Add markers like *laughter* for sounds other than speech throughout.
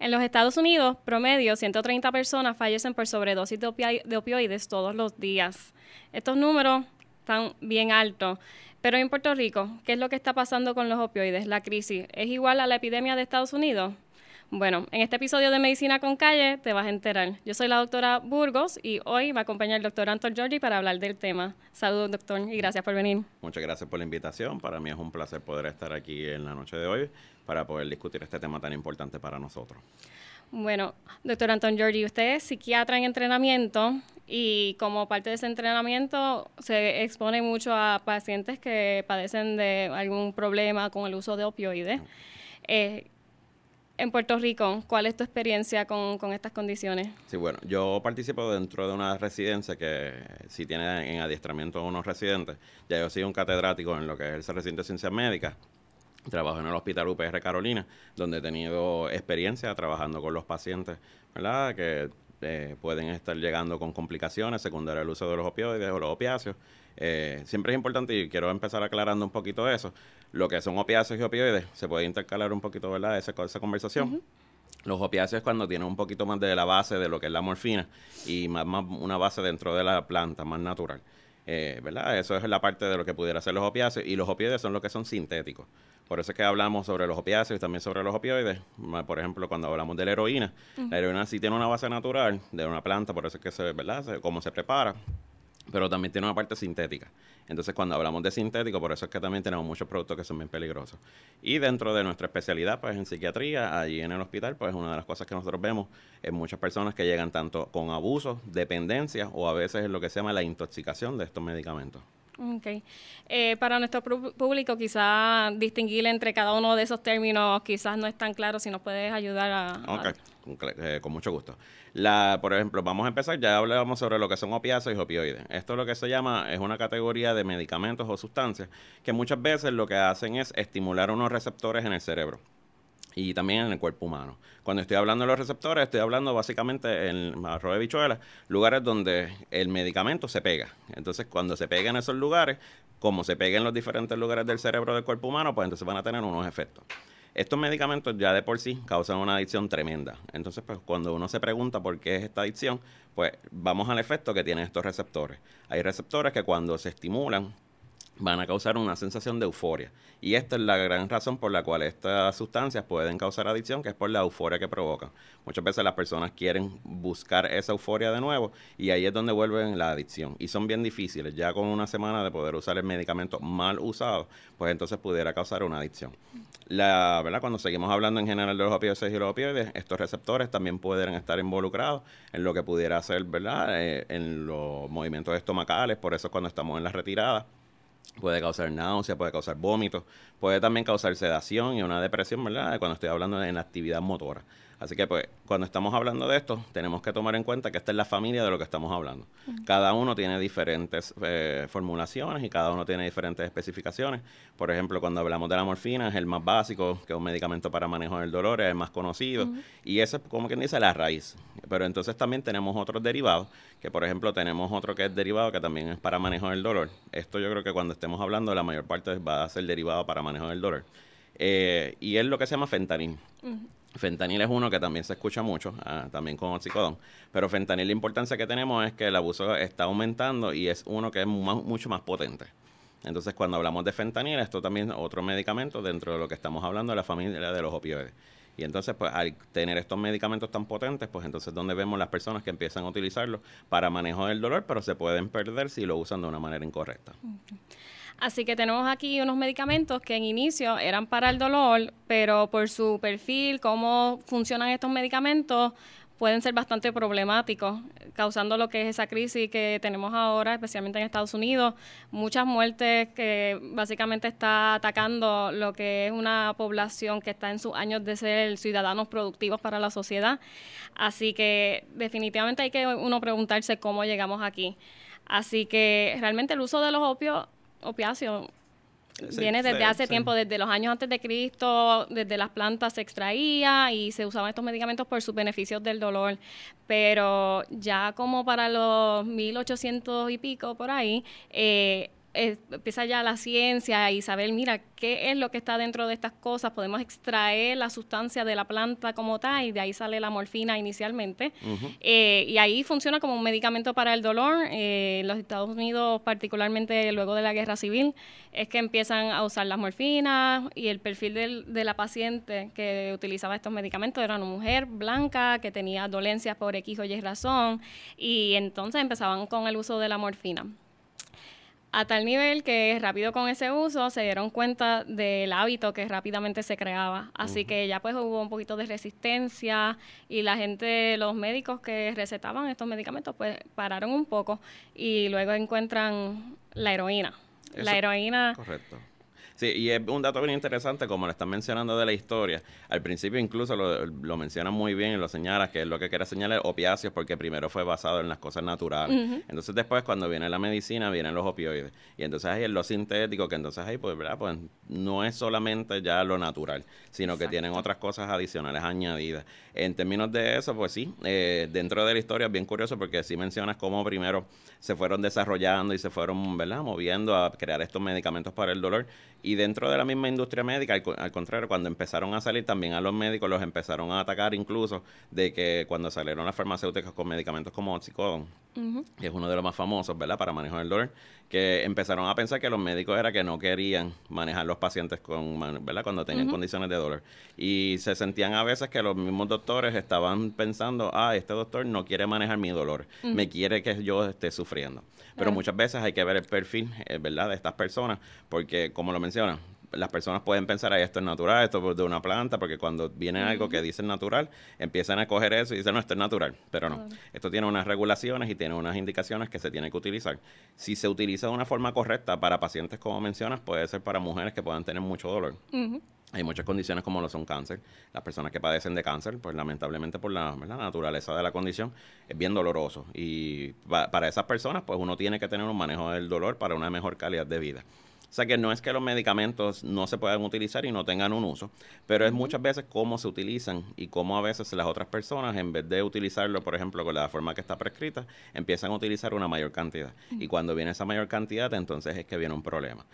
En los Estados Unidos, promedio, 130 personas fallecen por sobredosis de, de opioides todos los días. Estos números están bien altos. Pero en Puerto Rico, ¿qué es lo que está pasando con los opioides? La crisis, ¿es igual a la epidemia de Estados Unidos? Bueno, en este episodio de Medicina con Calle te vas a enterar. Yo soy la doctora Burgos y hoy me acompaña el doctor Anton Giorgi para hablar del tema. Saludos, doctor, y gracias por venir. Muchas gracias por la invitación. Para mí es un placer poder estar aquí en la noche de hoy para poder discutir este tema tan importante para nosotros. Bueno, doctor Anton Giorgi, usted es psiquiatra en entrenamiento y como parte de ese entrenamiento se expone mucho a pacientes que padecen de algún problema con el uso de opioides. Eh, en Puerto Rico, ¿cuál es tu experiencia con, estas condiciones? Sí, bueno, yo participo dentro de una residencia que si tiene en adiestramiento unos residentes. Ya yo soy un catedrático en lo que es el recinto de ciencias médicas. Trabajo en el Hospital UPR Carolina, donde he tenido experiencia trabajando con los pacientes, ¿verdad? Que eh, pueden estar llegando con complicaciones secundarias al uso de los opioides o los opiáceos. Eh, siempre es importante, y quiero empezar aclarando un poquito eso, lo que son opiáceos y opioides, se puede intercalar un poquito, ¿verdad?, esa, esa conversación. Los opiáceos cuando tienen un poquito más de la base de lo que es la morfina y más, una base dentro de la planta, más natural. Eh, ¿verdad? Eso es la parte de lo que pudiera ser los opiáceos y los opioides son los que son sintéticos. Por eso es que hablamos sobre los opiáceos y también sobre los opioides. Por ejemplo, cuando hablamos de la heroína, la heroína sí tiene una base natural de una planta, por eso es que se, ¿verdad? cómo se prepara, pero también tiene una parte sintética. Entonces, cuando hablamos de sintético, por eso es que también tenemos muchos productos que son bien peligrosos. Y dentro de nuestra especialidad, pues en psiquiatría, allí en el hospital, pues una de las cosas que nosotros vemos es muchas personas que llegan tanto con abuso, dependencia o a veces es lo que se llama la intoxicación de estos medicamentos. Ok. Eh, para nuestro público, quizás distinguir entre cada uno de esos términos quizás no es tan claro, si nos puedes ayudar a... Ok, eh, con mucho gusto. La, por ejemplo, vamos a empezar, ya hablábamos sobre lo que son opiáceos y opioides. Esto lo que se llama es una categoría de medicamentos o sustancias que muchas veces lo que hacen es estimular unos receptores en el cerebro y también en el cuerpo humano. Cuando estoy hablando de los receptores, estoy hablando básicamente en arroz de bichuela, lugares donde el medicamento se pega. Entonces, cuando se pega en esos lugares, como se pega en los diferentes lugares del cerebro del cuerpo humano, pues entonces van a tener unos efectos. Estos medicamentos ya de por sí causan una adicción tremenda. Entonces, pues cuando uno se pregunta por qué es esta adicción, pues vamos al efecto que tienen estos receptores. Hay receptores que cuando se estimulan van a causar una sensación de euforia. Y esta es la gran razón por la cual estas sustancias pueden causar adicción, que es por la euforia que provocan. Muchas veces las personas quieren buscar esa euforia de nuevo y ahí es donde vuelven la adicción. Y son bien difíciles. Ya con una semana de poder usar el medicamento mal usado, pues entonces pudiera causar una adicción. La, ¿verdad? Cuando seguimos hablando en general de los opioides y los opioides, estos receptores también pueden estar involucrados en lo que pudiera ser, ¿verdad? Eh, en los movimientos estomacales, por eso cuando estamos en la retirada puede causar náusea, puede causar vómitos, puede también causar sedación y una depresión, ¿verdad? Cuando estoy hablando de la actividad motora. Así que pues cuando estamos hablando de esto, tenemos que tomar en cuenta que esta es la familia de lo que estamos hablando. Cada uno tiene diferentes eh, formulaciones y cada uno tiene diferentes especificaciones. Por ejemplo, cuando hablamos de la morfina, es el más básico, que es un medicamento para manejo del dolor, es el más conocido. Y ese es como quien dice la raíz. Pero entonces también tenemos otros derivados, que por ejemplo tenemos otro que es derivado que también es para manejo del dolor. Esto yo creo que cuando estemos hablando, la mayor parte va a ser derivado para manejo del dolor. Eh, y es lo que se llama fentanil. Fentanil es uno que también se escucha mucho, ah, también con oxicodón. Pero fentanil, la importancia que tenemos es que el abuso está aumentando y es uno que es mucho más potente. Entonces, cuando hablamos de fentanil, esto también es otro medicamento dentro de lo que estamos hablando de la familia de los opioides. Y entonces, pues, al tener estos medicamentos tan potentes, pues entonces donde vemos las personas que empiezan a utilizarlos para manejo del dolor, pero se pueden perder si lo usan de una manera incorrecta. Así que tenemos aquí unos medicamentos que en inicio eran para el dolor, pero por su perfil, cómo funcionan estos medicamentos, pueden ser bastante problemáticos, causando lo que es esa crisis que tenemos ahora, especialmente en Estados Unidos, muchas muertes que básicamente está atacando lo que es una población que está en sus años de ser ciudadanos productivos para la sociedad. Así que definitivamente hay que uno preguntarse cómo llegamos aquí. Así que realmente el uso de los opios opiáceo viene desde hace tiempo, desde los años antes de Cristo, desde las plantas se extraía y se usaban estos medicamentos por sus beneficios del dolor. Pero ya como para los 1800 y pico por ahí, eh, eh, empieza ya la ciencia y saber, mira, qué es lo que está dentro de estas cosas, podemos extraer la sustancia de la planta como tal y de ahí sale la morfina inicialmente. Eh, y ahí funciona como un medicamento para el dolor. Eh, en los Estados Unidos, particularmente luego de la guerra civil, es que empiezan a usar las morfinas y el perfil de la paciente que utilizaba estos medicamentos era una mujer blanca que tenía dolencias por X o Y razón y entonces empezaban con el uso de la morfina a tal nivel que rápido con ese uso se dieron cuenta del hábito que rápidamente se creaba. Así que ya pues hubo un poquito de resistencia y la gente, los médicos que recetaban estos medicamentos pues pararon un poco y luego encuentran la heroína. la heroína... Correcto. Sí, y es un dato bien interesante, como lo están mencionando de la historia. Al principio incluso lo, lo mencionan muy bien y lo señalas, que es lo que quiere señalar opiáceos, porque primero fue basado en las cosas naturales. Entonces después cuando viene la medicina, vienen los opioides. Y entonces ahí es lo sintético, que entonces ahí, pues, ¿verdad? Pues no es solamente ya lo natural, sino que tienen otras cosas adicionales añadidas. En términos de eso, pues sí, eh, dentro de la historia es bien curioso porque sí mencionas cómo primero se fueron desarrollando y se fueron, ¿verdad? Moviendo a crear estos medicamentos para el dolor. Y dentro de la misma industria médica, al, contrario, cuando empezaron a salir también a los médicos los empezaron a atacar incluso de que cuando salieron las farmacéuticas con medicamentos como Oxycodone, que es uno de los más famosos, ¿verdad? Para manejo del dolor, que empezaron a pensar que los médicos era que no querían manejar los pacientes con, ¿verdad? Cuando tenían condiciones de dolor. Y se sentían a veces que los mismos doctores estaban pensando, ah, este doctor no quiere manejar mi dolor, me quiere que yo esté sufriendo. Pero muchas veces hay que ver el perfil, eh, ¿verdad? De estas personas, porque como lo las personas pueden pensar, esto es natural, esto es de una planta, porque cuando viene algo que dice natural, empiezan a coger eso y dicen, no, esto es natural, pero no. Esto tiene unas regulaciones y tiene unas indicaciones que se tienen que utilizar. Si se utiliza de una forma correcta para pacientes, como mencionas, puede ser para mujeres que puedan tener mucho dolor. Hay muchas condiciones como lo son cáncer. Las personas que padecen de cáncer, pues lamentablemente por la, la naturaleza de la condición, es bien doloroso. Y para esas personas, pues uno tiene que tener un manejo del dolor para una mejor calidad de vida. O sea que no es que los medicamentos no se puedan utilizar y no tengan un uso, pero es muchas veces cómo se utilizan y cómo a veces las otras personas, en vez de utilizarlo, por ejemplo, con la forma que está prescrita, empiezan a utilizar una mayor cantidad. Y cuando viene esa mayor cantidad, entonces es que viene un problema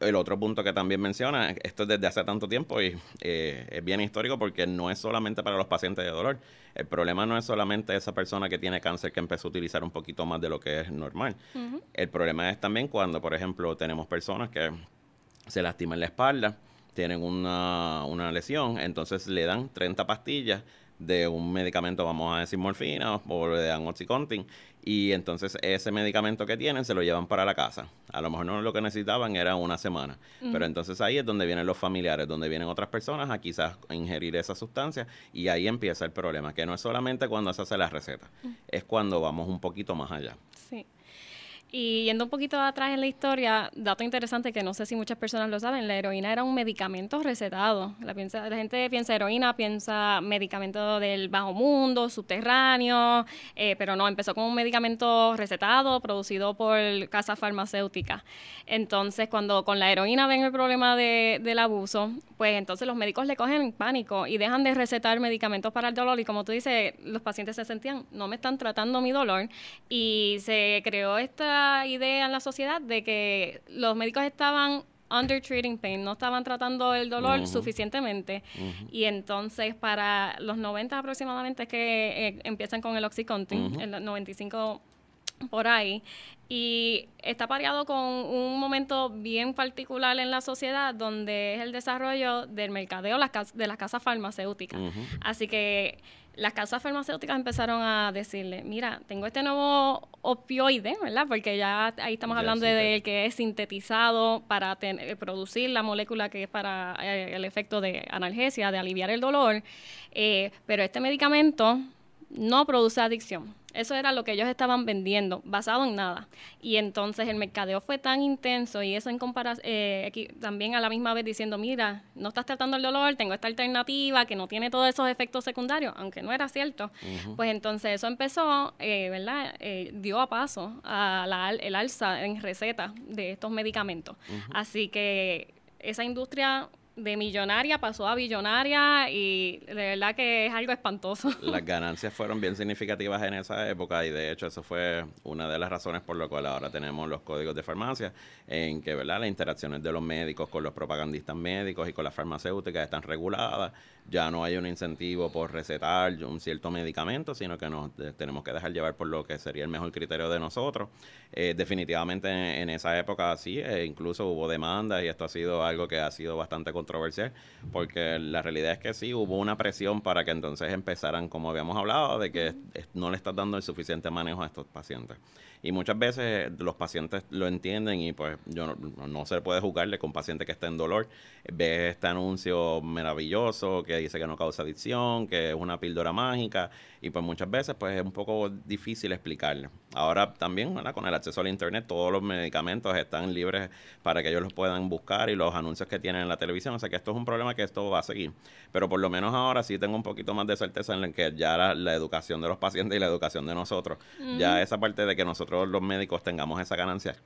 el otro punto que también menciona, esto es desde hace tanto tiempo y eh, es bien histórico porque no es solamente para los pacientes de dolor. El problema no es solamente esa persona que tiene cáncer que empezó a utilizar un poquito más de lo que es normal. El problema es también cuando, por ejemplo, tenemos personas que se lastiman la espalda, tienen una, una lesión, entonces le dan 30 pastillas de un medicamento, vamos a decir morfina o le dan oxycontin y entonces ese medicamento que tienen se lo llevan para la casa. A lo mejor no lo que necesitaban era una semana, pero entonces ahí es donde vienen los familiares, donde vienen otras personas a quizás ingerir esa sustancia y ahí empieza el problema, que no es solamente cuando se hace la receta, es cuando vamos un poquito más allá. Sí. Y yendo un poquito atrás en la historia, dato interesante que no sé si muchas personas lo saben, la heroína era un medicamento recetado. La, piensa, la gente piensa heroína, piensa medicamento del bajo mundo, subterráneo, eh, pero no, empezó como un medicamento recetado, producido por casa farmacéutica. Entonces, cuando con la heroína ven el problema de, del abuso, pues entonces los médicos le cogen pánico y dejan de recetar medicamentos para el dolor. Y como tú dices, los pacientes se sentían, no me están tratando mi dolor. Y se creó esta idea en la sociedad de que los médicos estaban under treating pain, no estaban tratando el dolor suficientemente. Y entonces para los 90 aproximadamente es que eh, empiezan con el Oxycontin, el 95 por ahí. Y está pareado con un momento bien particular en la sociedad donde es el desarrollo del mercadeo de las casas farmacéuticas. Así que las casas farmacéuticas empezaron a decirle, mira, tengo este nuevo opioide, ¿verdad? Porque ya ahí estamos hablando de que es sintetizado para eh, producir la molécula que es para eh, el efecto de analgesia, de aliviar el dolor, eh, pero este medicamento no produce adicción. Eso era lo que ellos estaban vendiendo, basado en nada. Y entonces el mercadeo fue tan intenso y eso en comparación, eh, también a la misma vez diciendo, mira, no estás tratando el dolor, tengo esta alternativa que no tiene todos esos efectos secundarios, aunque no era cierto. Pues entonces eso empezó, eh, ¿verdad? Eh, dio a paso a la, el alza en receta de estos medicamentos. Así que esa industria de millonaria pasó a billonaria y de verdad que es algo espantoso. *laughs* Las ganancias fueron bien significativas en esa época y de hecho eso fue una de las razones por lo cual ahora tenemos los códigos de farmacia en que ¿verdad? las interacciones de los médicos con los propagandistas médicos y con las farmacéuticas están reguladas. Ya no hay un incentivo por recetar un cierto medicamento, sino que nos tenemos que dejar llevar por lo que sería el mejor criterio de nosotros. Eh, definitivamente en, esa época sí, eh, incluso hubo demandas y esto ha sido algo que ha sido bastante controversial, porque la realidad es que sí, hubo una presión para que entonces empezaran, como habíamos hablado, de que no le estás dando el suficiente manejo a estos pacientes. Y muchas veces los pacientes lo entienden y pues yo no, no se puede jugarle con paciente que está en dolor, ve este anuncio maravilloso que dice que no causa adicción, que es una píldora mágica y pues muchas veces pues es un poco difícil explicarle. Ahora también con el acceso al internet todos los medicamentos están libres para que ellos los puedan buscar y los anuncios que tienen en la televisión, o sea que esto es un problema que esto va a seguir. Pero por lo menos ahora sí tengo un poquito más de certeza en que ya la, educación de los pacientes y la educación de nosotros, ya esa parte de que nosotros los médicos tengamos esa ganancia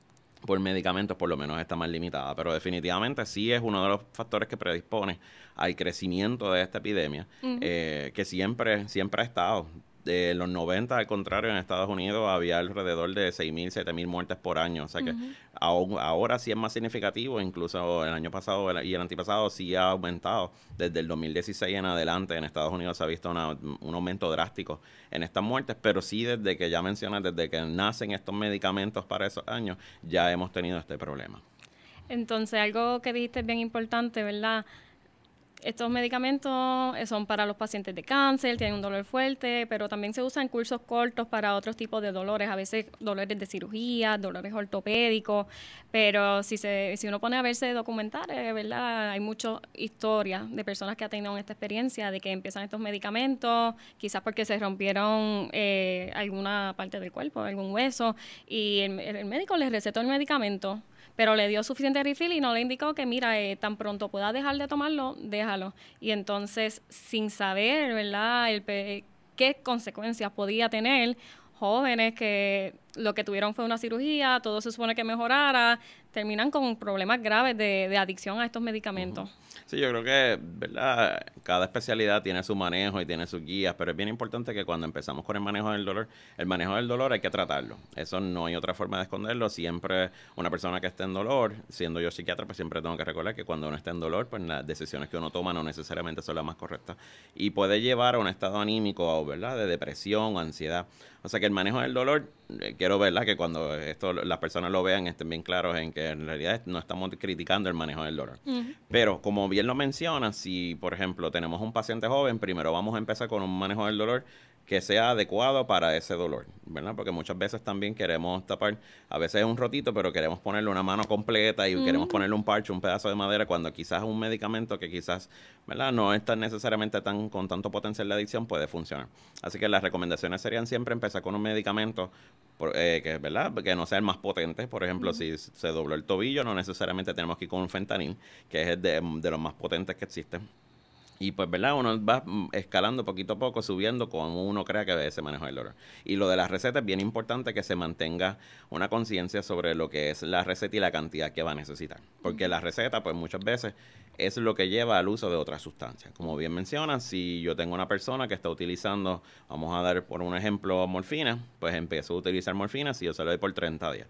por medicamentos por lo menos está más limitada, pero definitivamente sí es uno de los factores que predispone al crecimiento de esta epidemia, eh, que siempre, siempre ha estado de los 90, al contrario, en Estados Unidos había alrededor de 6.000, 7.000 muertes por año. O sea que ahora sí es más significativo, incluso el año pasado y el antipasado sí ha aumentado. Desde el 2016 en adelante en Estados Unidos se ha visto un aumento drástico en estas muertes, pero sí desde que ya mencionas, desde que nacen estos medicamentos para esos años, ya hemos tenido este problema. Entonces, algo que dijiste es bien importante, ¿verdad? Estos medicamentos eh, son para los pacientes de cáncer, tienen un dolor fuerte, pero también se usan cursos cortos para otros tipos de dolores, a veces dolores de cirugía, dolores ortopédicos, pero si se si uno pone a verse documentales, ¿verdad? Hay muchas historias de personas que han tenido esta experiencia de que empiezan estos medicamentos, quizás porque se rompieron eh, alguna parte del cuerpo, algún hueso, y el, el médico les recetó el medicamento pero le dio suficiente refill y no le indicó que, mira, eh, tan pronto pueda dejar de tomarlo, déjalo. Y entonces, sin saber, ¿verdad?, el, qué consecuencias podía tener, jóvenes que lo que tuvieron fue una cirugía, todo se supone que mejorara, terminan con problemas graves de, adicción a estos medicamentos. Sí, yo creo que, ¿verdad? Cada especialidad tiene su manejo y tiene sus guías, pero es bien importante que cuando empezamos con el manejo del dolor, el manejo del dolor hay que tratarlo. Eso no hay otra forma de esconderlo. Siempre una persona que esté en dolor, siendo yo psiquiatra, pues siempre tengo que recordar que cuando uno está en dolor, pues las decisiones que uno toma no necesariamente son las más correctas. Y puede llevar a un estado anímico, ¿verdad? De depresión, ansiedad. O sea que el manejo del dolor, quiero verla que cuando esto las personas lo vean estén bien claros en que en realidad no estamos criticando el manejo del dolor. Pero como bien lo menciona, si por ejemplo tenemos un paciente joven, primero vamos a empezar con un manejo del dolor que sea adecuado para ese dolor, ¿verdad? Porque muchas veces también queremos tapar, a veces es un rotito, pero queremos ponerle una mano completa y queremos ponerle un parche, un pedazo de madera, cuando quizás un medicamento que quizás, ¿verdad? No está necesariamente tan con tanto potencial de adicción puede funcionar. Así que las recomendaciones serían siempre empezar con un medicamento eh, que, ¿verdad? que no sea el más potente. Por ejemplo, si se dobló el tobillo, no necesariamente tenemos que ir con un fentanil, que es de, de los más potentes que existen y pues, ¿verdad? Uno va escalando poquito a poco, subiendo como uno crea que se maneja el dolor. Y lo de las recetas es bien importante que se mantenga una conciencia sobre lo que es la receta y la cantidad que va a necesitar. Porque la receta, pues muchas veces es lo que lleva al uso de otras sustancias. Como bien mencionan, si yo tengo una persona que está utilizando, vamos a dar por un ejemplo, morfina, pues empiezo a utilizar morfina si yo se lo doy por 30 días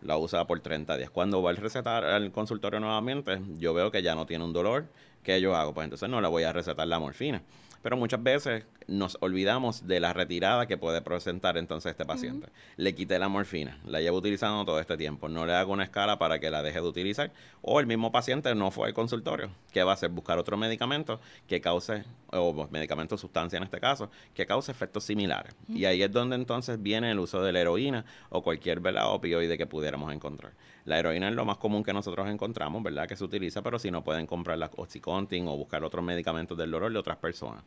la usa por 30 días. Cuando va a recetar al consultorio nuevamente, yo veo que ya no tiene un dolor, ¿qué yo hago? Pues entonces no le voy a recetar la morfina. Pero muchas veces nos olvidamos de la retirada que puede presentar entonces este paciente. Le quité la morfina, la llevo utilizando todo este tiempo, no le hago una escala para que la deje de utilizar, o el mismo paciente no fue al consultorio. ¿Qué va a hacer? Buscar otro medicamento que cause, o medicamento sustancia en este caso, que cause efectos similares. Y ahí es donde entonces viene el uso de la heroína o cualquier opioide que pudiéramos encontrar. La heroína es lo más común que nosotros encontramos, ¿verdad? Que se utiliza, pero si no pueden comprar la Oxycontin o buscar otros medicamentos del dolor de otras personas.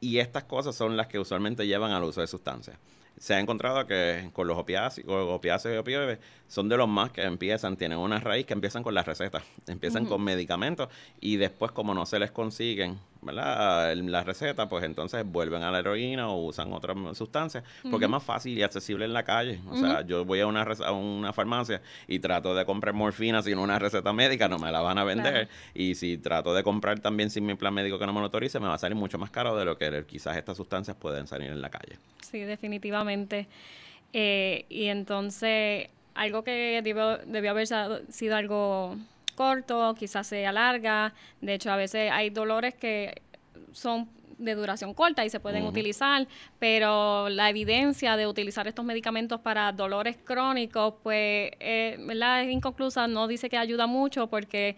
Y estas cosas son las que usualmente llevan al uso de sustancias. Se ha encontrado que con los opiáceos, opiáceos y opioides son de los más que empiezan, tienen una raíz que empiezan con las recetas, *laughs* empiezan con medicamentos y después como no se les consiguen ¿verdad? la receta, pues entonces vuelven a la heroína o usan otras sustancias, porque es más fácil y accesible en la calle. O sea, yo voy a una, a una farmacia y trato de comprar morfina sin una receta médica, no me la van a vender. Y si trato de comprar también sin mi plan médico que no me lo autorice, me va a salir mucho más caro de lo que quizás estas sustancias pueden salir en la calle. Sí, definitivamente. Eh, y entonces, algo que debió, debió haber sido algo corto, quizás se alarga. De hecho, a veces hay dolores que son de duración corta y se pueden utilizar, pero la evidencia de utilizar estos medicamentos para dolores crónicos, pues, eh, ¿verdad? Es inconclusa, no dice que ayuda mucho porque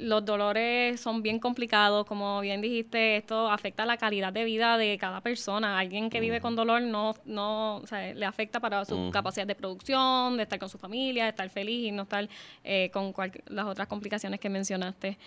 los dolores son bien complicados, como bien dijiste, esto afecta la calidad de vida de cada persona. Alguien que vive con dolor no, no o sea, le afecta para su capacidad de producción, de estar con su familia, de estar feliz y no estar eh, con las otras complicaciones que mencionaste.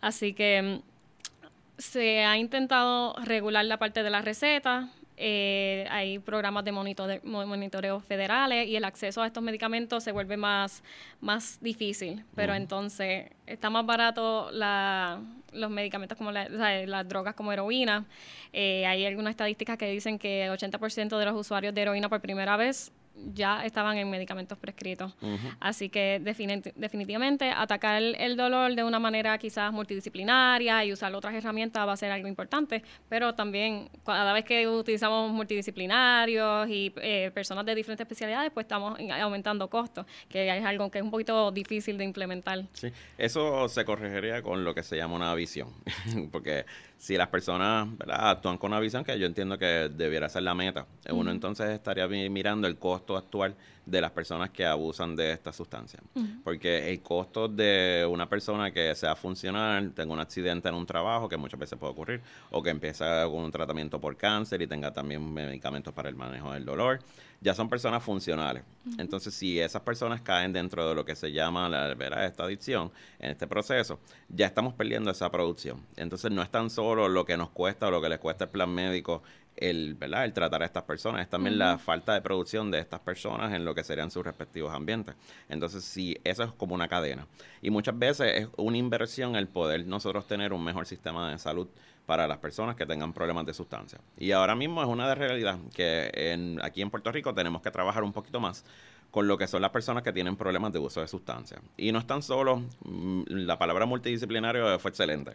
Así que mm, se ha intentado regular la parte de la receta, eh, hay programas de monitoreo, federales y el acceso a estos medicamentos se vuelve más, más difícil. Pero entonces está más barato la, los medicamentos como las drogas como heroína. Eh, hay algunas estadísticas que dicen que el 80% de los usuarios de heroína por primera vez ya estaban en medicamentos prescritos. Así que definitivamente atacar el, dolor de una manera quizás multidisciplinaria y usar otras herramientas va a ser algo importante, pero también cada vez que utilizamos multidisciplinarios y eh, personas de diferentes especialidades, pues estamos aumentando costos, que es algo que es un poquito difícil de implementar. Sí, eso se corregiría con lo que se llama una visión, *laughs* porque si las personas actúan con una visión que yo entiendo que debiera ser la meta, uno entonces estaría mirando el costo actual de las personas que abusan de esta sustancia. Porque el costo de una persona que sea funcional, tenga un accidente en un trabajo, que muchas veces puede ocurrir, o que empieza con un tratamiento por cáncer y tenga también medicamentos para el manejo del dolor, ya son personas funcionales. Entonces, si esas personas caen dentro de lo que se llama la, esta adicción, en este proceso, ya estamos perdiendo esa producción. Entonces, no es tan solo lo que nos cuesta o lo que les cuesta el plan médico el, ¿verdad? el tratar a estas personas, es también la falta de producción de estas personas en lo que serían sus respectivos ambientes. Entonces, sí, eso es como una cadena. Y muchas veces es una inversión el poder nosotros tener un mejor sistema de salud para las personas que tengan problemas de sustancia. Y ahora mismo es una de realidad que en, aquí en Puerto Rico tenemos que trabajar un poquito más con lo que son las personas que tienen problemas de uso de sustancias. Y no es tan solo, mm, la palabra multidisciplinario fue excelente,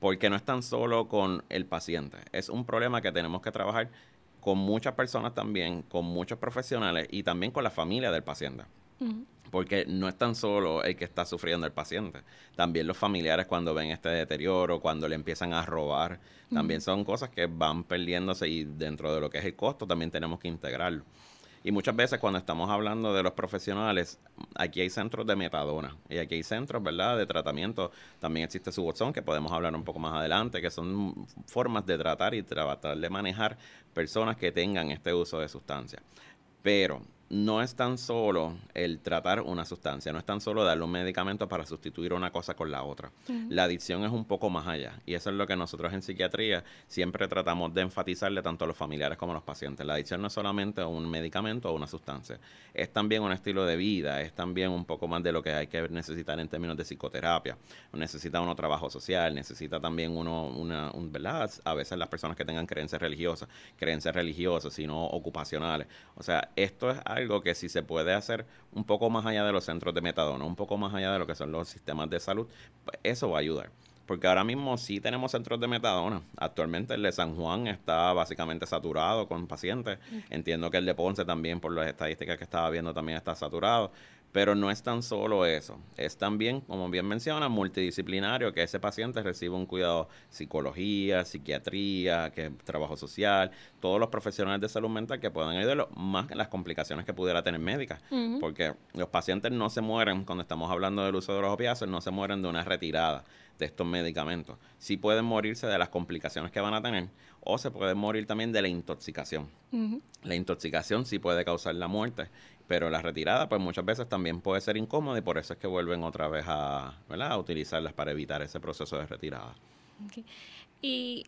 porque no es tan solo con el paciente, es un problema que tenemos que trabajar con muchas personas también, con muchos profesionales y también con la familia del paciente. Porque no es tan solo el que está sufriendo el paciente, también los familiares cuando ven este deterioro, cuando le empiezan a robar, también son cosas que van perdiéndose y dentro de lo que es el costo también tenemos que integrarlo. Y muchas veces cuando estamos hablando de los profesionales, aquí hay centros de metadona y aquí hay centros, ¿verdad?, de tratamiento. También existe Suboxone, que podemos hablar un poco más adelante, que son formas de tratar y tratar de manejar personas que tengan este uso de sustancias. Pero no es tan solo el tratar una sustancia, no es tan solo darle un medicamento para sustituir una cosa con la otra. La adicción es un poco más allá y eso es lo que nosotros en psiquiatría siempre tratamos de enfatizarle tanto a los familiares como a los pacientes. La adicción no es solamente un medicamento o una sustancia, es también un estilo de vida, es también un poco más de lo que hay que necesitar en términos de psicoterapia. Necesita uno trabajo social, necesita también uno, una, un, ¿verdad? A veces las personas que tengan creencias religiosas, creencias religiosas, sino ocupacionales. O sea, esto es algo que si se puede hacer un poco más allá de los centros de metadona, un poco más allá de lo que son los sistemas de salud, pues eso va a ayudar. Porque ahora mismo sí tenemos centros de metadona. Actualmente el de San Juan está básicamente saturado con pacientes. Entiendo que el de Ponce también, por las estadísticas que estaba viendo, también está saturado. Pero no es tan solo eso, es también, como bien menciona, multidisciplinario, que ese paciente reciba un cuidado psicología, psiquiatría, que trabajo social, todos los profesionales de salud mental que puedan ayudarlo, más que las complicaciones que pudiera tener médicas. Porque los pacientes no se mueren, cuando estamos hablando del uso de los opiáceos, no se mueren de una retirada de estos medicamentos. Sí pueden morirse de las complicaciones que van a tener o se pueden morir también de la intoxicación. La intoxicación sí puede causar la muerte pero la retirada pues muchas veces también puede ser incómoda y por eso es que vuelven otra vez a, ¿verdad? a utilizarlas para evitar ese proceso de retirada. Y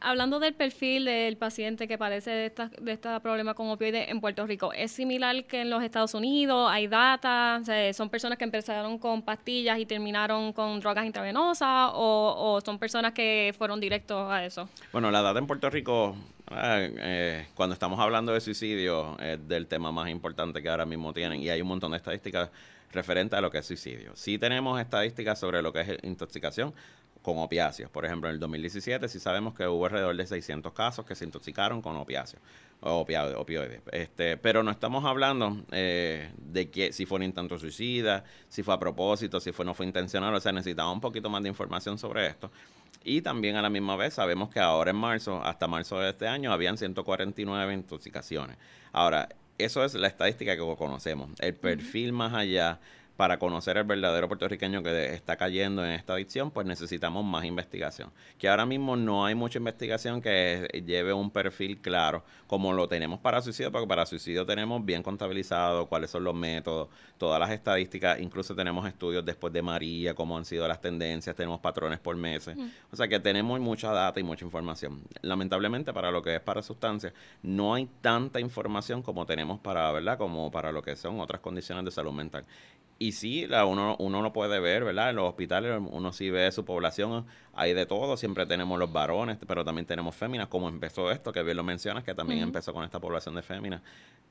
hablando del perfil del paciente que padece de esta, de este problema con opioides en Puerto Rico, ¿es similar que en los Estados Unidos? ¿Hay data? ¿Son personas que empezaron con pastillas y terminaron con drogas intravenosas? ¿O, son personas que fueron directos a eso? Bueno, la data en Puerto Rico, ah, eh, cuando estamos hablando de suicidio, es del tema más importante que ahora mismo tienen. Y hay un montón de estadísticas referentes a lo que es suicidio. Sí tenemos estadísticas sobre lo que es intoxicación con opiáceos. Por ejemplo, en el 2017 sí sabemos que hubo alrededor de 600 casos que se intoxicaron con opiáceos, o opioides. Este, pero no estamos hablando eh, de que si fue un intento suicida, si fue a propósito, si no fue intencional. O sea, necesitamos un poquito más de información sobre esto. Y también a la misma vez sabemos que ahora en marzo, hasta marzo de este año, habían 149 intoxicaciones. Ahora, eso es la estadística que conocemos. El perfil más allá para conocer el verdadero puertorriqueño que está cayendo en esta adicción, pues necesitamos más investigación. Que ahora mismo no hay mucha investigación que lleve un perfil claro, como lo tenemos para suicidio, porque para suicidio tenemos bien contabilizado cuáles son los métodos, todas las estadísticas, incluso tenemos estudios después de María, cómo han sido las tendencias, tenemos patrones por meses. O sea que tenemos mucha data y mucha información. Lamentablemente, para lo que es para sustancias, no hay tanta información como tenemos para, ¿verdad? Como para lo que son otras condiciones de salud mental. Y sí, la, uno, uno lo puede ver, ¿verdad? En los hospitales uno sí ve su población, hay de todo, siempre tenemos los varones, pero también tenemos féminas, como empezó esto, que bien lo mencionas, que también empezó con esta población de féminas.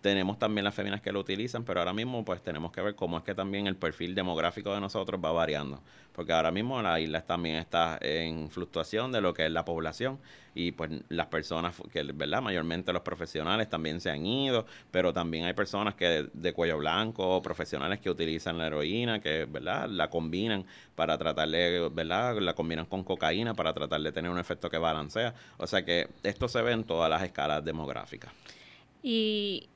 Tenemos también las féminas que lo utilizan, pero ahora mismo pues tenemos que ver cómo es que también el perfil demográfico de nosotros va variando, porque ahora mismo la isla también está en fluctuación de lo que es la población y pues las personas que, ¿verdad? Mayormente los profesionales también se han ido, pero también hay personas que de, cuello blanco, profesionales que utilizan la heroína, que, ¿verdad? La combinan para tratar de, ¿verdad? La combinan con cocaína para tratar de tener un efecto que balancea. O sea que esto se ve en todas las escalas demográficas. Y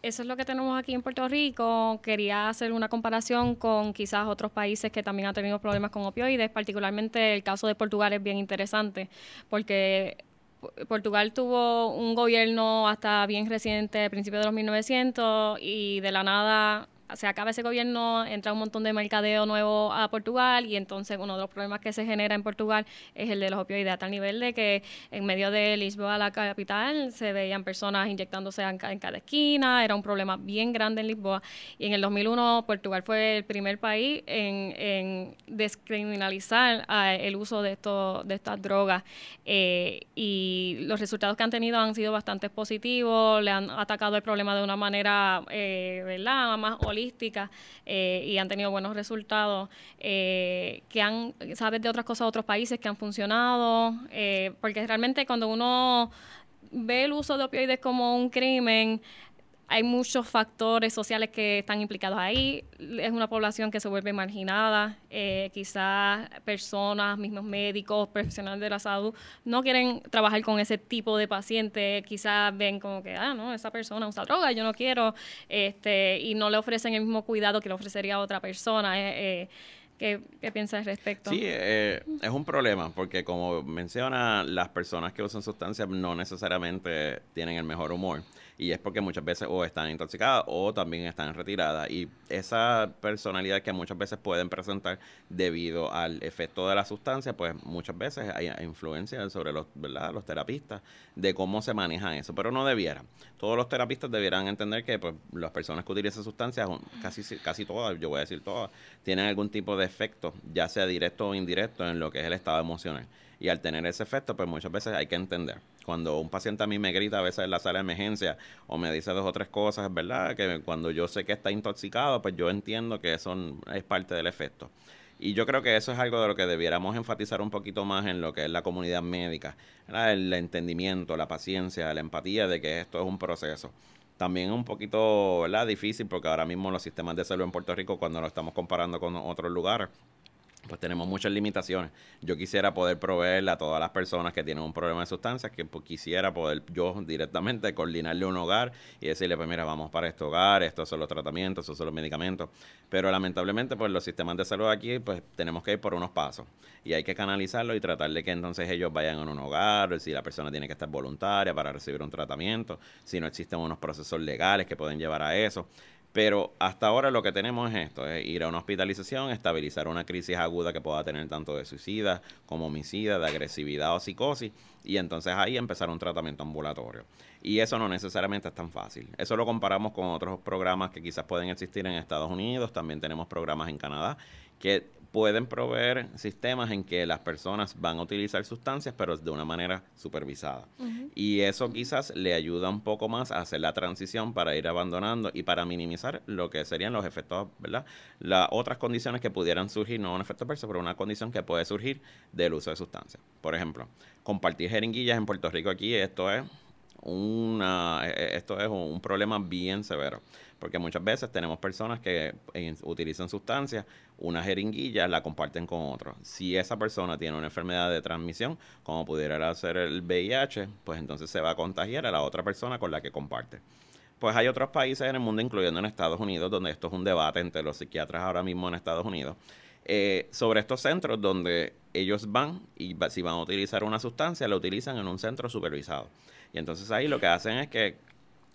eso es lo que tenemos aquí en Puerto Rico. Quería hacer una comparación con quizás otros países que también han tenido problemas con opioides, particularmente el caso de Portugal es bien interesante, porque Portugal tuvo un gobierno hasta bien reciente, principios de los 1900, y de la nada se acaba ese gobierno, entra un montón de mercadeo nuevo a Portugal y entonces uno de los problemas que se genera en Portugal es el de los opioides, a tal nivel de que en medio de Lisboa, la capital, se veían personas inyectándose en, cada esquina, era un problema bien grande en Lisboa. Y en el 2001 Portugal fue el primer país en, descriminalizar ah, el uso de, esto, de estas drogas eh, y los resultados que han tenido han sido bastante positivos, le han atacado el problema de una manera, eh, ¿verdad?, más holística eh, y han tenido buenos resultados, eh, que han, sabes de otras cosas de otros países que han funcionado, eh, porque realmente cuando uno ve el uso de opioides como un crimen, hay muchos factores sociales que están implicados ahí. Es una población que se vuelve marginada. Eh, quizás personas, mismos médicos, profesionales de la salud, no quieren trabajar con ese tipo de paciente. Quizás ven como que, ah, no, esa persona usa droga, yo no quiero. este Y no le ofrecen el mismo cuidado que le ofrecería a otra persona. Eh, eh, ¿Qué, ¿Qué, piensas al respecto? Sí, es un problema porque como menciona, las personas que usan sustancias no necesariamente tienen el mejor humor y es porque muchas veces o están intoxicadas o también están retiradas y esa personalidad que muchas veces pueden presentar debido al efecto de la sustancia, pues muchas veces hay influencia sobre los, ¿verdad? los terapistas de cómo se manejan eso, pero no debiera. Todos los terapistas debieran entender que pues, las personas que utilizan sustancias, casi, casi todas, yo voy a decir todas, tienen algún tipo de efecto, ya sea directo o indirecto, en lo que es el estado emocional. Y al tener ese efecto, pues muchas veces hay que entender. Cuando un paciente a mí me grita a veces en la sala de emergencia o me dice dos o tres cosas, ¿verdad? Que cuando yo sé que está intoxicado, pues yo entiendo que eso es parte del efecto. Y yo creo que eso es algo de lo que debiéramos enfatizar un poquito más en lo que es la comunidad médica, el entendimiento, la paciencia, la empatía de que esto es un proceso. También es un poquito ¿verdad? difícil porque ahora mismo los sistemas de salud en Puerto Rico, cuando lo estamos comparando con otros lugares, pues tenemos muchas limitaciones. Yo quisiera poder proveerle a todas las personas que tienen un problema de sustancias, que pues, quisiera poder yo directamente coordinarle un hogar y decirle, pues mira, vamos para este hogar, estos son los tratamientos, estos son los medicamentos. Pero lamentablemente, pues los sistemas de salud aquí, pues tenemos que ir por unos pasos y hay que canalizarlo y tratar de que entonces ellos vayan a un hogar, si la persona tiene que estar voluntaria para recibir un tratamiento, si no existen unos procesos legales que pueden llevar a eso Pero hasta ahora lo que tenemos es esto, es ir a una hospitalización, estabilizar una crisis aguda que pueda tener tanto de suicida como homicida, de agresividad o psicosis, y entonces ahí empezar un tratamiento ambulatorio. Y eso no necesariamente es tan fácil. Eso lo comparamos con otros programas que quizás pueden existir en Estados Unidos, también tenemos programas en Canadá, que pueden proveer sistemas en que las personas van a utilizar sustancias, pero de una manera supervisada. Y eso quizás le ayuda un poco más a hacer la transición para ir abandonando y para minimizar lo que serían los efectos, ¿verdad? Las otras condiciones que pudieran surgir, no un efecto adverso, pero una condición que puede surgir del uso de sustancias. Por ejemplo, compartir jeringuillas en Puerto Rico aquí, esto es una, e, e, esto es un problema bien severo porque muchas veces tenemos personas que eh, utilizan sustancias, una jeringuilla la comparten con otro. Si esa persona tiene una enfermedad de transmisión, como pudiera ser el VIH, pues entonces se va a contagiar a la otra persona con la que comparte. Pues hay otros países en el mundo, incluyendo en Estados Unidos, donde esto es un debate entre los psiquiatras ahora mismo en Estados Unidos, eh, sobre estos centros donde ellos van y si van a utilizar una sustancia, la utilizan en un centro supervisado. Y entonces ahí lo que hacen es que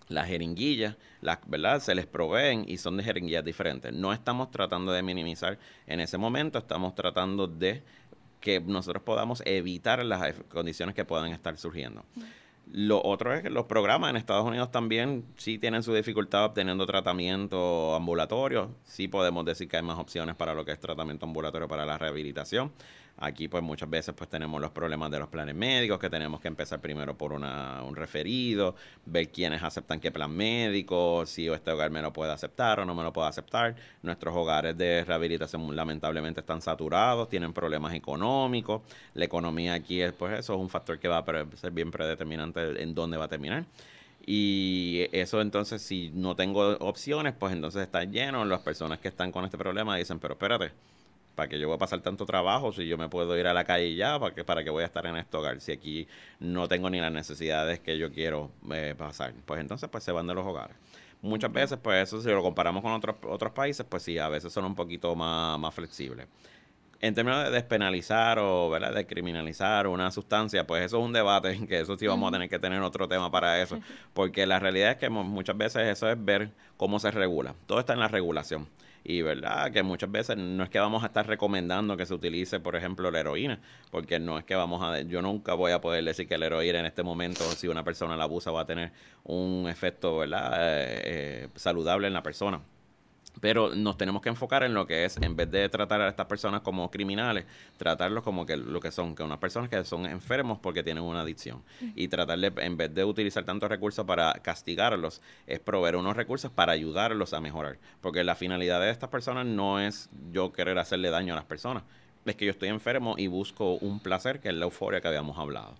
las jeringuillas, las, ¿verdad? Se les proveen y son de jeringuillas diferentes. No estamos tratando de minimizar en ese momento, estamos tratando de que nosotros podamos evitar las condiciones que puedan estar surgiendo. Lo otro es que los programas en Estados Unidos también sí tienen su dificultad obteniendo tratamiento ambulatorio. Sí podemos decir que hay más opciones para lo que es tratamiento ambulatorio para la rehabilitación. Aquí pues muchas veces pues tenemos los problemas de los planes médicos, que tenemos que empezar primero por una, un referido, ver quiénes aceptan qué plan médico, si este hogar me lo puede aceptar o no me lo puede aceptar. Nuestros hogares de rehabilitación lamentablemente están saturados, tienen problemas económicos. La economía aquí es pues eso es un factor que va a ser bien predeterminante en dónde va a terminar. Y eso entonces, si no tengo opciones, pues entonces está lleno. Las personas que están con este problema dicen, pero espérate, ¿para que yo voy a pasar tanto trabajo si yo me puedo ir a la calle ya? ¿Para que, para que voy a estar en este hogar? Si aquí no tengo ni las necesidades que yo quiero eh, pasar. Pues entonces pues se van de los hogares. Muchas veces, pues eso si lo comparamos con otros, otros países, pues sí, a veces son un poquito más, más flexibles. En términos de despenalizar o ¿verdad? de criminalizar una sustancia, pues eso es un debate, *laughs* que eso sí vamos a tener que tener otro tema para eso, porque la realidad es que muchas veces eso es ver cómo se regula. Todo está en la regulación. Y verdad que muchas veces no es que vamos a estar recomendando que se utilice, por ejemplo, la heroína, porque no es que vamos a, yo nunca voy a poder decir que la heroína en este momento, si una persona la abusa, va a tener un efecto, ¿verdad? Eh, eh, saludable en la persona. Pero nos tenemos que enfocar en lo que es, en vez de tratar a estas personas como criminales, tratarlos como que lo que son, que unas personas que son enfermos porque tienen una adicción. Y tratarle, en vez de utilizar tantos recursos para castigarlos, es proveer unos recursos para ayudarlos a mejorar. Porque la finalidad de estas personas no es yo querer hacerle daño a las personas, es que yo estoy enfermo y busco un placer, que es la euforia que habíamos hablado.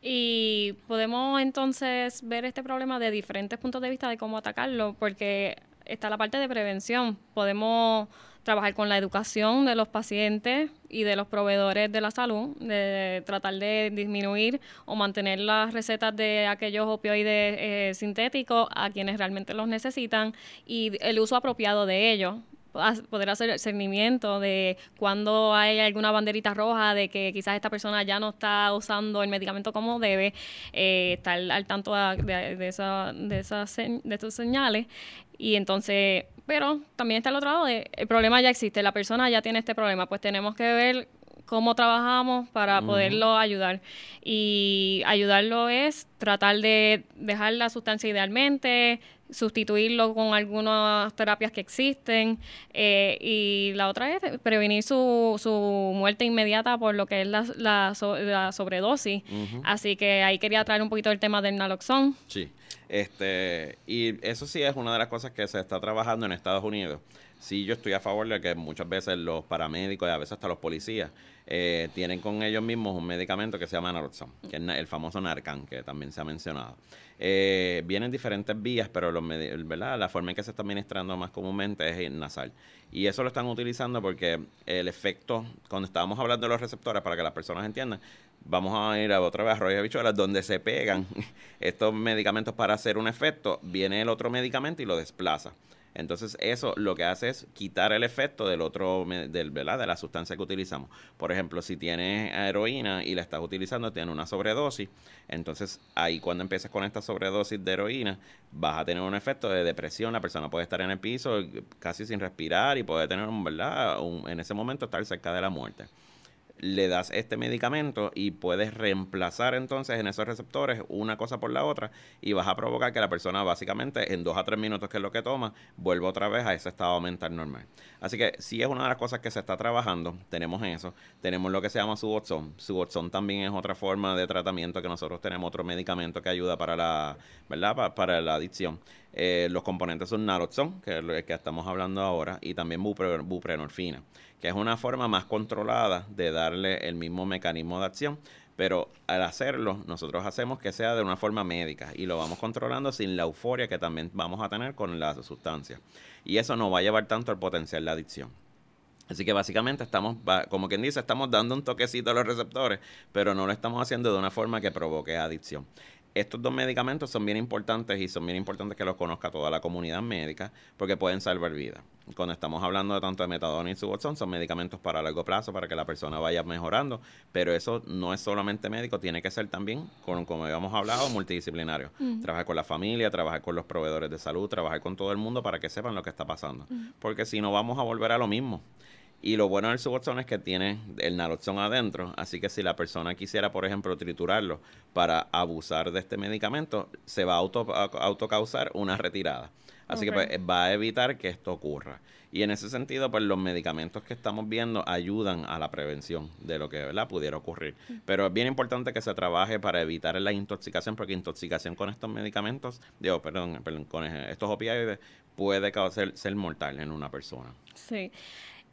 Y podemos entonces ver este problema de diferentes puntos de vista de cómo atacarlo, porque está la parte de prevención. Podemos trabajar con la educación de los pacientes y de los proveedores de la salud, de tratar de disminuir o mantener las recetas de aquellos opioides eh, sintéticos a quienes realmente los necesitan y el uso apropiado de ellos poder hacer el seguimiento de cuando hay alguna banderita roja de que quizás esta persona ya no está usando el medicamento como debe, eh, estar al tanto de, de, de, esa, de, esas, de esas señales y entonces, pero también está el otro lado de, el problema ya existe, la persona ya tiene este problema, pues tenemos que ver cómo trabajamos para poderlo ayudar. Y ayudarlo es tratar de dejar la sustancia idealmente, sustituirlo con algunas terapias que existen eh, y la otra es prevenir su, su muerte inmediata por lo que es la, la, sobredosis. Así que ahí quería traer un poquito el tema del naloxón. Sí. Este, y eso sí es una de las cosas que se está trabajando en Estados Unidos. Sí, yo estoy a favor de que muchas veces los paramédicos y a veces hasta los policías eh, tienen con ellos mismos un medicamento que se llama Naloxone, que es el famoso Narcan, que también se ha mencionado. Eh, vienen diferentes vías, pero la forma en que se está administrando más comúnmente es nasal. Y eso lo están utilizando porque el efecto, cuando estábamos hablando de los receptores, para que las personas entiendan, vamos a ir a otra vez a de bichuelas, donde se pegan *laughs* estos medicamentos para hacer un efecto, viene el otro medicamento y lo desplaza. Entonces eso lo que hace es quitar el efecto del otro, del, ¿verdad? de la sustancia que utilizamos. Por ejemplo, si tienes heroína y la estás utilizando, tiene una sobredosis, entonces ahí cuando empieces con esta sobredosis de heroína, vas a tener un efecto de depresión, la persona puede estar en el piso casi sin respirar y puede tener, ¿verdad? en ese momento estar cerca de la muerte le das este medicamento y puedes reemplazar entonces en esos receptores una cosa por la otra y vas a provocar que la persona básicamente en dos a tres minutos que es lo que toma vuelva otra vez a ese estado mental normal. Así que si es una de las cosas que se está trabajando, tenemos eso, tenemos lo que se llama Suboxone. Suboxone también es otra forma de tratamiento que nosotros tenemos, otro medicamento que ayuda para la, ¿verdad? para la adicción. Eh, los componentes son naloxone, que es lo que estamos hablando ahora, y también buprenorfina que es una forma más controlada de darle el mismo mecanismo de acción, pero al hacerlo nosotros hacemos que sea de una forma médica y lo vamos controlando sin la euforia que también vamos a tener con la sustancia. Y eso no va a llevar tanto al potencial de adicción. Así que básicamente estamos, como quien dice, estamos dando un toquecito a los receptores, pero no lo estamos haciendo de una forma que provoque adicción estos dos medicamentos son bien importantes y son bien importantes que los conozca toda la comunidad médica porque pueden salvar vidas. Cuando estamos hablando de tanto de metadona y suboxone, son medicamentos para largo plazo para que la persona vaya mejorando, pero eso no es solamente médico, tiene que ser también, con, como habíamos hablado, multidisciplinario. Trabajar con la familia, trabajar con los proveedores de salud, trabajar con todo el mundo para que sepan lo que está pasando. Porque si no, vamos a volver a lo mismo. Y lo bueno del suboxone es que tiene el naloxón adentro, así que si la persona quisiera, por ejemplo, triturarlo para abusar de este medicamento, se va a auto, autocausar una retirada. Así que pues, va a evitar que esto ocurra. Y en ese sentido, pues los medicamentos que estamos viendo ayudan a la prevención de lo que ¿verdad? pudiera ocurrir. Pero es bien importante que se trabaje para evitar la intoxicación, porque intoxicación con estos medicamentos, digo, perdón, perdón con estos opioides puede causar ser mortal en una persona. Sí.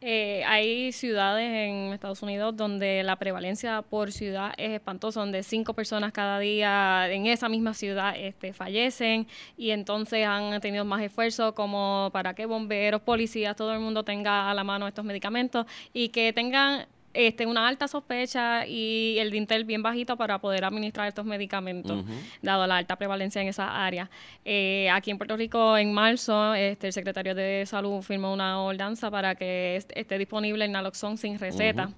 Eh, hay ciudades en Estados Unidos donde la prevalencia por ciudad es espantosa, donde cinco personas cada día en esa misma ciudad este, fallecen y entonces han tenido más esfuerzo como para que bomberos, policías, todo el mundo tenga a la mano estos medicamentos y que tengan este, una alta sospecha y el dintel bien bajito para poder administrar estos medicamentos, dado la alta prevalencia en esa área. Eh, aquí en Puerto Rico, en marzo, este, el secretario de Salud firmó una ordenanza para que esté disponible el naloxón sin receta.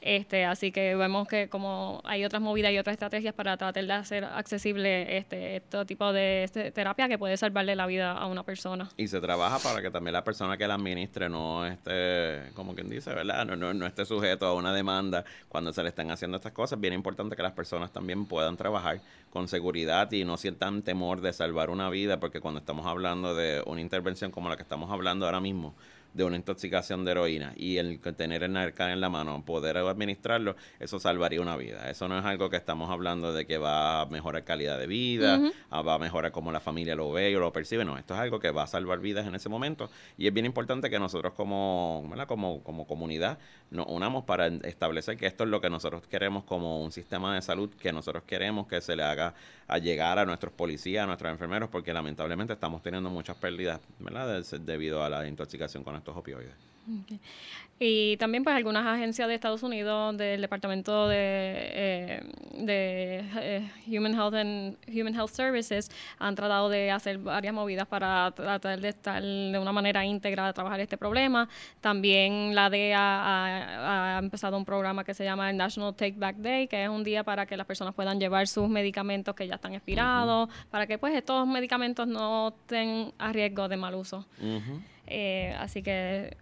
este, así que vemos que como hay otras movidas y otras estrategias para tratar de hacer accesible este, este tipo de este, terapia que puede salvarle la vida a una persona. Y se trabaja para que también la persona que la administre no esté, como quien dice, ¿verdad? No, no, no esté sujeto a una demanda cuando se le están haciendo estas cosas. Bien importante que las personas también puedan trabajar con seguridad y no sientan temor de salvar una vida, porque cuando estamos hablando de una intervención como la que estamos hablando ahora mismo, de una intoxicación de heroína y el tener el narcan en la mano, poder administrarlo, eso salvaría una vida. Eso no es algo que estamos hablando de que va a mejorar calidad de vida, va a mejorar cómo la familia lo ve o lo percibe. No, esto es algo que va a salvar vidas en ese momento y es bien importante que nosotros como, como, como comunidad nos unamos para establecer que esto es lo que nosotros queremos como un sistema de salud que nosotros queremos que se le haga a llegar a nuestros policías, a nuestros enfermeros, porque lamentablemente estamos teniendo muchas pérdidas ¿verdad? debido a la intoxicación con estos Y también pues algunas agencias de Estados Unidos del Departamento de, eh, de eh, Human Health and Human Health Services han tratado de hacer varias movidas para tratar de estar de una manera íntegra trabajar este problema. También la DEA ha, empezado un programa que se llama el National Take Back Day, que es un día para que las personas puedan llevar sus medicamentos que ya están expirados, para que pues estos medicamentos no estén a riesgo de mal uso. Eh, así que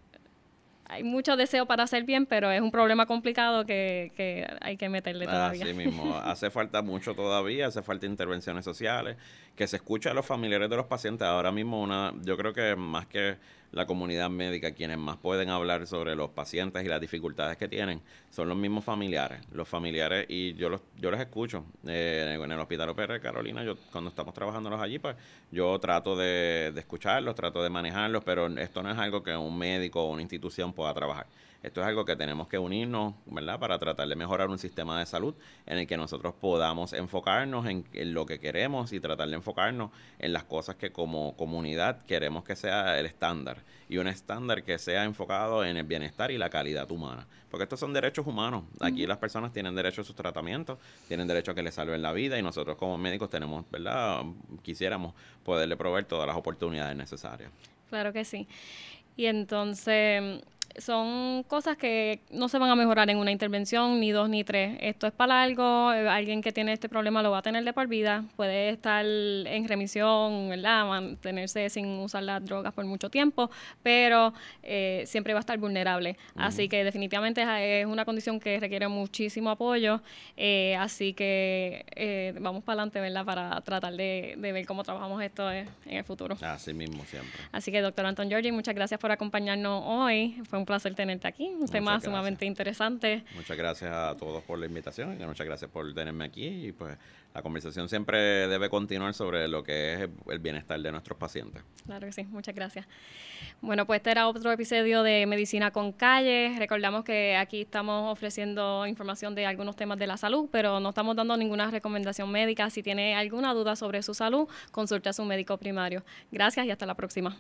hay mucho deseo para hacer bien, pero es un problema complicado que, que hay que meterle todavía. Así mismo, *laughs* hace falta mucho todavía, hace falta intervenciones sociales, que se escuche a los familiares de los pacientes. Ahora mismo, una, yo creo que más que la comunidad médica, quienes más pueden hablar sobre los pacientes y las dificultades que tienen, son los mismos familiares. Los familiares, y yo los, yo los escucho eh, en el Hospital OPR Carolina, yo cuando estamos trabajándolos allí, pues yo trato de, de escucharlos, trato de manejarlos, pero esto no es algo que un médico o una institución pueda trabajar. Esto es algo que tenemos que unirnos, ¿verdad? Para tratar de mejorar un sistema de salud en el que nosotros podamos enfocarnos en, lo que queremos y tratar de enfocarnos en las cosas que como comunidad queremos que sea el estándar y un estándar que sea enfocado en el bienestar y la calidad humana. Porque estos son derechos humanos. Aquí las personas tienen derecho a sus tratamientos, tienen derecho a que les salven la vida y nosotros como médicos tenemos, ¿verdad? Quisiéramos poderle proveer todas las oportunidades necesarias. Claro que sí. Y entonces son cosas que no se van a mejorar en una intervención, ni dos ni tres. Esto es para algo, eh, alguien que tiene este problema lo va a tener de por vida, puede estar en remisión, ¿verdad? mantenerse sin usar las drogas por mucho tiempo, pero eh, siempre va a estar vulnerable. Así que definitivamente es una condición que requiere muchísimo apoyo, eh, así que vamos para adelante, ¿verdad? Para tratar de, ver cómo trabajamos esto en el futuro. Así mismo siempre. Así que, doctor Anton Giorgi, muchas gracias por acompañarnos hoy. Fue un placer tenerte aquí, un tema sumamente interesante. Muchas gracias a todos por la invitación y muchas gracias por tenerme aquí y pues la conversación siempre debe continuar sobre lo que es el bienestar de nuestros pacientes. Claro que sí, muchas gracias. Bueno, pues este era otro episodio de Medicina con Calle. Recordamos que aquí estamos ofreciendo información de algunos temas de la salud, pero no estamos dando ninguna recomendación médica. Si tiene alguna duda sobre su salud, consulte a su médico primario. Gracias y hasta la próxima.